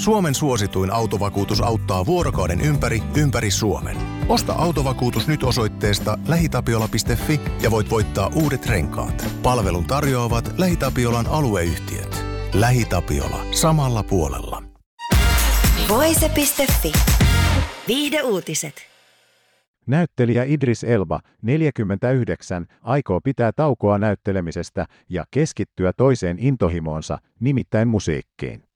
Suomen suosituin autovakuutus auttaa vuorokauden ympäri, ympäri Suomen. Osta autovakuutus nyt osoitteesta lähitapiola.fi ja voit voittaa uudet renkaat. Palvelun tarjoavat LähiTapiolan alueyhtiöt. LähiTapiola. Samalla puolella. Voise.fi. Viihde uutiset. Näyttelijä Idris Elba, 49, aikoo pitää taukoa näyttelemisestä ja keskittyä toiseen intohimoonsa, nimittäin musiikkiin.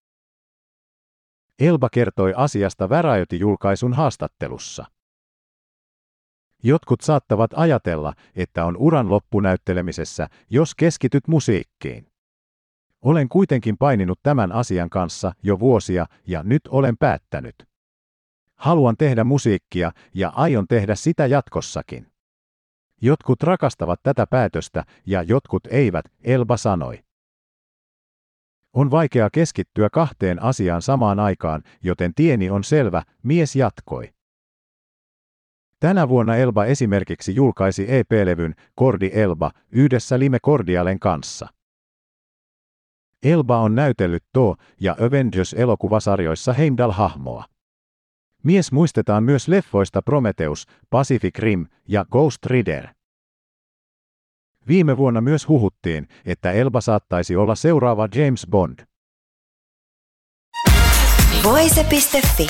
Elba kertoi asiasta Variety-julkaisun haastattelussa. Jotkut saattavat ajatella, että on uran loppunäyttelemisessä, jos keskityt musiikkiin. Olen kuitenkin paininut tämän asian kanssa jo vuosia ja nyt olen päättänyt. Haluan tehdä musiikkia ja aion tehdä sitä jatkossakin. Jotkut rakastavat tätä päätöstä ja jotkut eivät, Elba sanoi. On vaikea keskittyä kahteen asiaan samaan aikaan, joten tieni on selvä, mies jatkoi. Tänä vuonna Elba esimerkiksi julkaisi EP-levyn Kordi Elba yhdessä Lime Cordialen kanssa. Elba on näytellyt To- ja Avengers-elokuvasarjoissa Heimdall-hahmoa. Mies muistetaan myös leffoista Prometheus, Pacific Rim ja Ghost Rider. Viime vuonna myös huhuttiin, että Elba saattaisi olla seuraava James Bond. Voise.fi.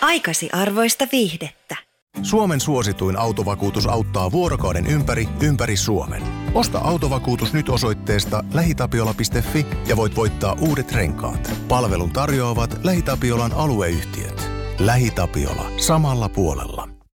Aikasi arvoista viihdettä. Suomen suosituin autovakuutus auttaa vuorokauden ympäri, ympäri Suomen. Osta autovakuutus nyt osoitteesta lähitapiola.fi ja voit voittaa uudet renkaat. Palvelun tarjoavat LähiTapiolan alueyhtiöt. LähiTapiola. Samalla puolella.